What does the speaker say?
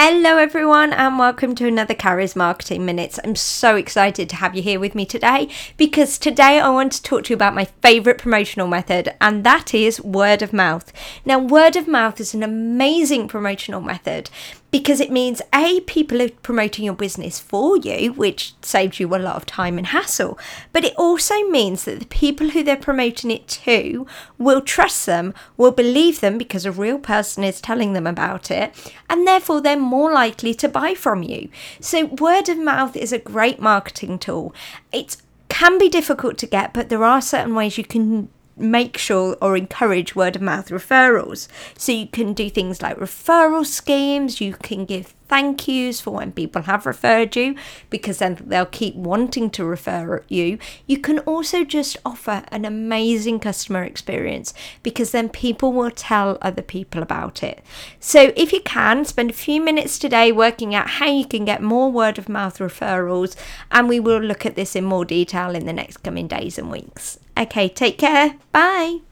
Hello, everyone, and welcome to another Carrie's Marketing Minutes. I'm so excited to have you here with me today because today I want to talk to you about my favorite promotional method, and that is word of mouth. Now, word of mouth is an amazing promotional method because it means A, people are promoting your business for you, which saves you a lot of time and hassle, but it also means that the people who they're promoting it to will trust them, will believe them because a real person is telling them about it, and therefore they're more likely to buy from you. So, word of mouth is a great marketing tool. It can be difficult to get, but there are certain ways you can make sure or encourage word of mouth referrals. So you can do things like referral schemes, you can give thank yous for when people have referred you because then they'll keep wanting to refer you. You can also just offer an amazing customer experience because then people will tell other people about it. So if you can, spend a few minutes today working out how you can get more word of mouth referrals, and we will look at this in more detail in the next coming days and weeks. Okay, take care. Bye.